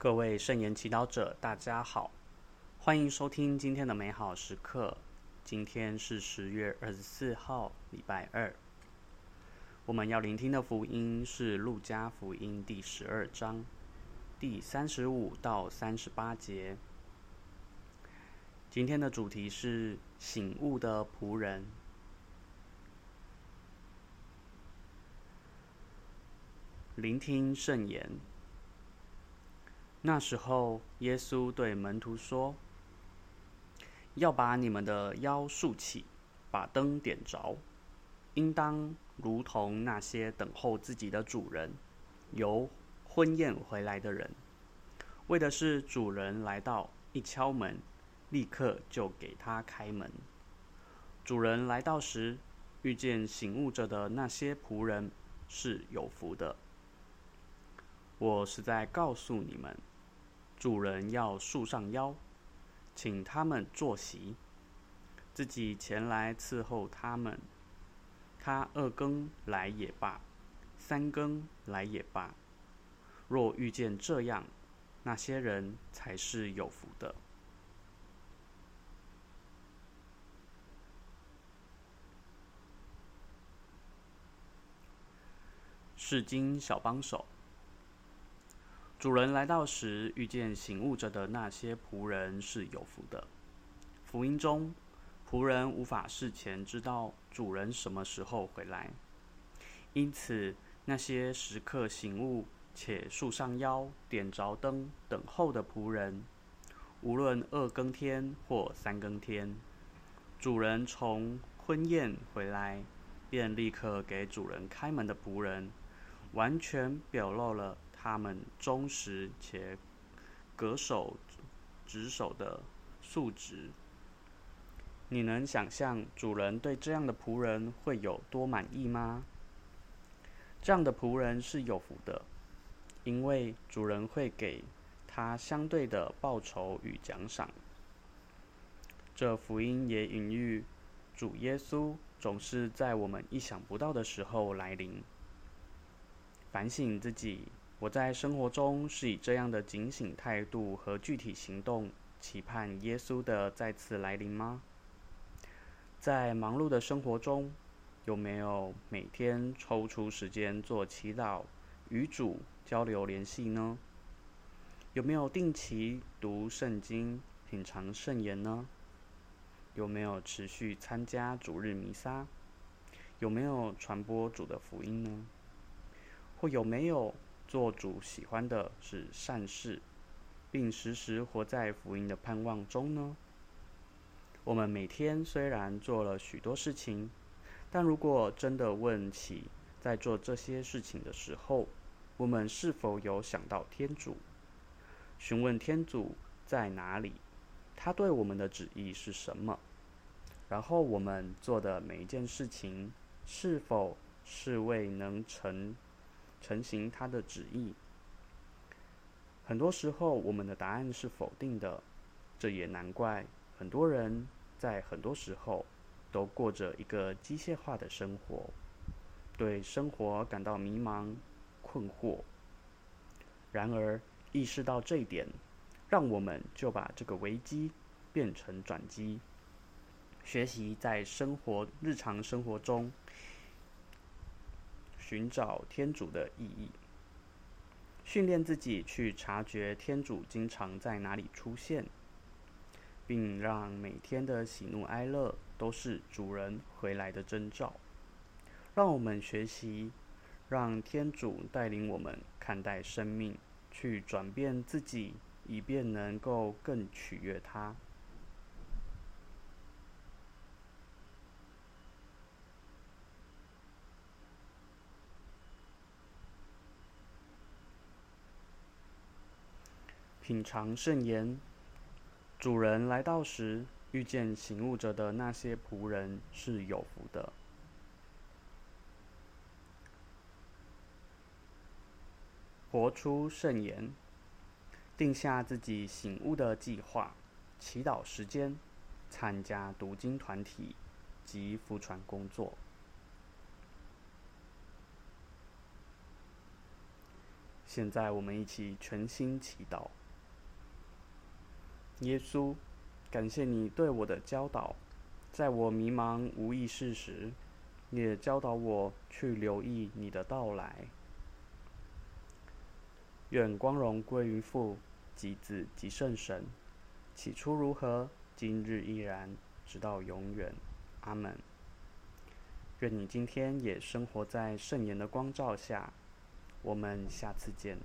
各位圣言祈祷者，大家好，欢迎收听今天的美好时刻。今天是十月二十四号，礼拜二。我们要聆听的福音是《路加福音》第十二章第三十五到三十八节。今天的主题是醒悟的仆人。聆听圣言。那时候，耶稣对门徒说：“要把你们的腰竖起，把灯点着，应当如同那些等候自己的主人由婚宴回来的人，为的是主人来到一敲门，立刻就给他开门。主人来到时，遇见醒悟着的那些仆人是有福的。我是在告诉你们。”主人要束上腰，请他们坐席，自己前来伺候他们。他二更来也罢，三更来也罢。若遇见这样，那些人才是有福的。是经小帮手。主人来到时，遇见醒悟着的那些仆人是有福的。福音中，仆人无法事前知道主人什么时候回来，因此那些时刻醒悟且束上腰、点着灯等候的仆人，无论二更天或三更天，主人从婚宴回来，便立刻给主人开门的仆人，完全表露了。他们忠实且恪守职守的素质，你能想象主人对这样的仆人会有多满意吗？这样的仆人是有福的，因为主人会给他相对的报酬与奖赏。这福音也隐喻主耶稣总是在我们意想不到的时候来临。反省自己。我在生活中是以这样的警醒态度和具体行动，期盼耶稣的再次来临吗？在忙碌的生活中，有没有每天抽出时间做祈祷，与主交流联系呢？有没有定期读圣经、品尝圣言呢？有没有持续参加主日弥撒？有没有传播主的福音呢？或有没有？做主喜欢的是善事，并时时活在福音的盼望中呢？我们每天虽然做了许多事情，但如果真的问起在做这些事情的时候，我们是否有想到天主？询问天主在哪里？他对我们的旨意是什么？然后我们做的每一件事情，是否是为能成？成行他的旨意，很多时候我们的答案是否定的，这也难怪很多人在很多时候都过着一个机械化的生活，对生活感到迷茫、困惑。然而，意识到这一点，让我们就把这个危机变成转机，学习在生活、日常生活中。寻找天主的意义，训练自己去察觉天主经常在哪里出现，并让每天的喜怒哀乐都是主人回来的征兆。让我们学习，让天主带领我们看待生命，去转变自己，以便能够更取悦他。品尝圣言，主人来到时，遇见醒悟着的那些仆人是有福的。活出圣言，定下自己醒悟的计划，祈祷时间，参加读经团体及福传工作。现在我们一起全心祈祷。耶稣，感谢你对我的教导，在我迷茫无意识时，也教导我去留意你的到来。愿光荣归于父、及子、及圣神，起初如何，今日依然，直到永远。阿门。愿你今天也生活在圣言的光照下。我们下次见。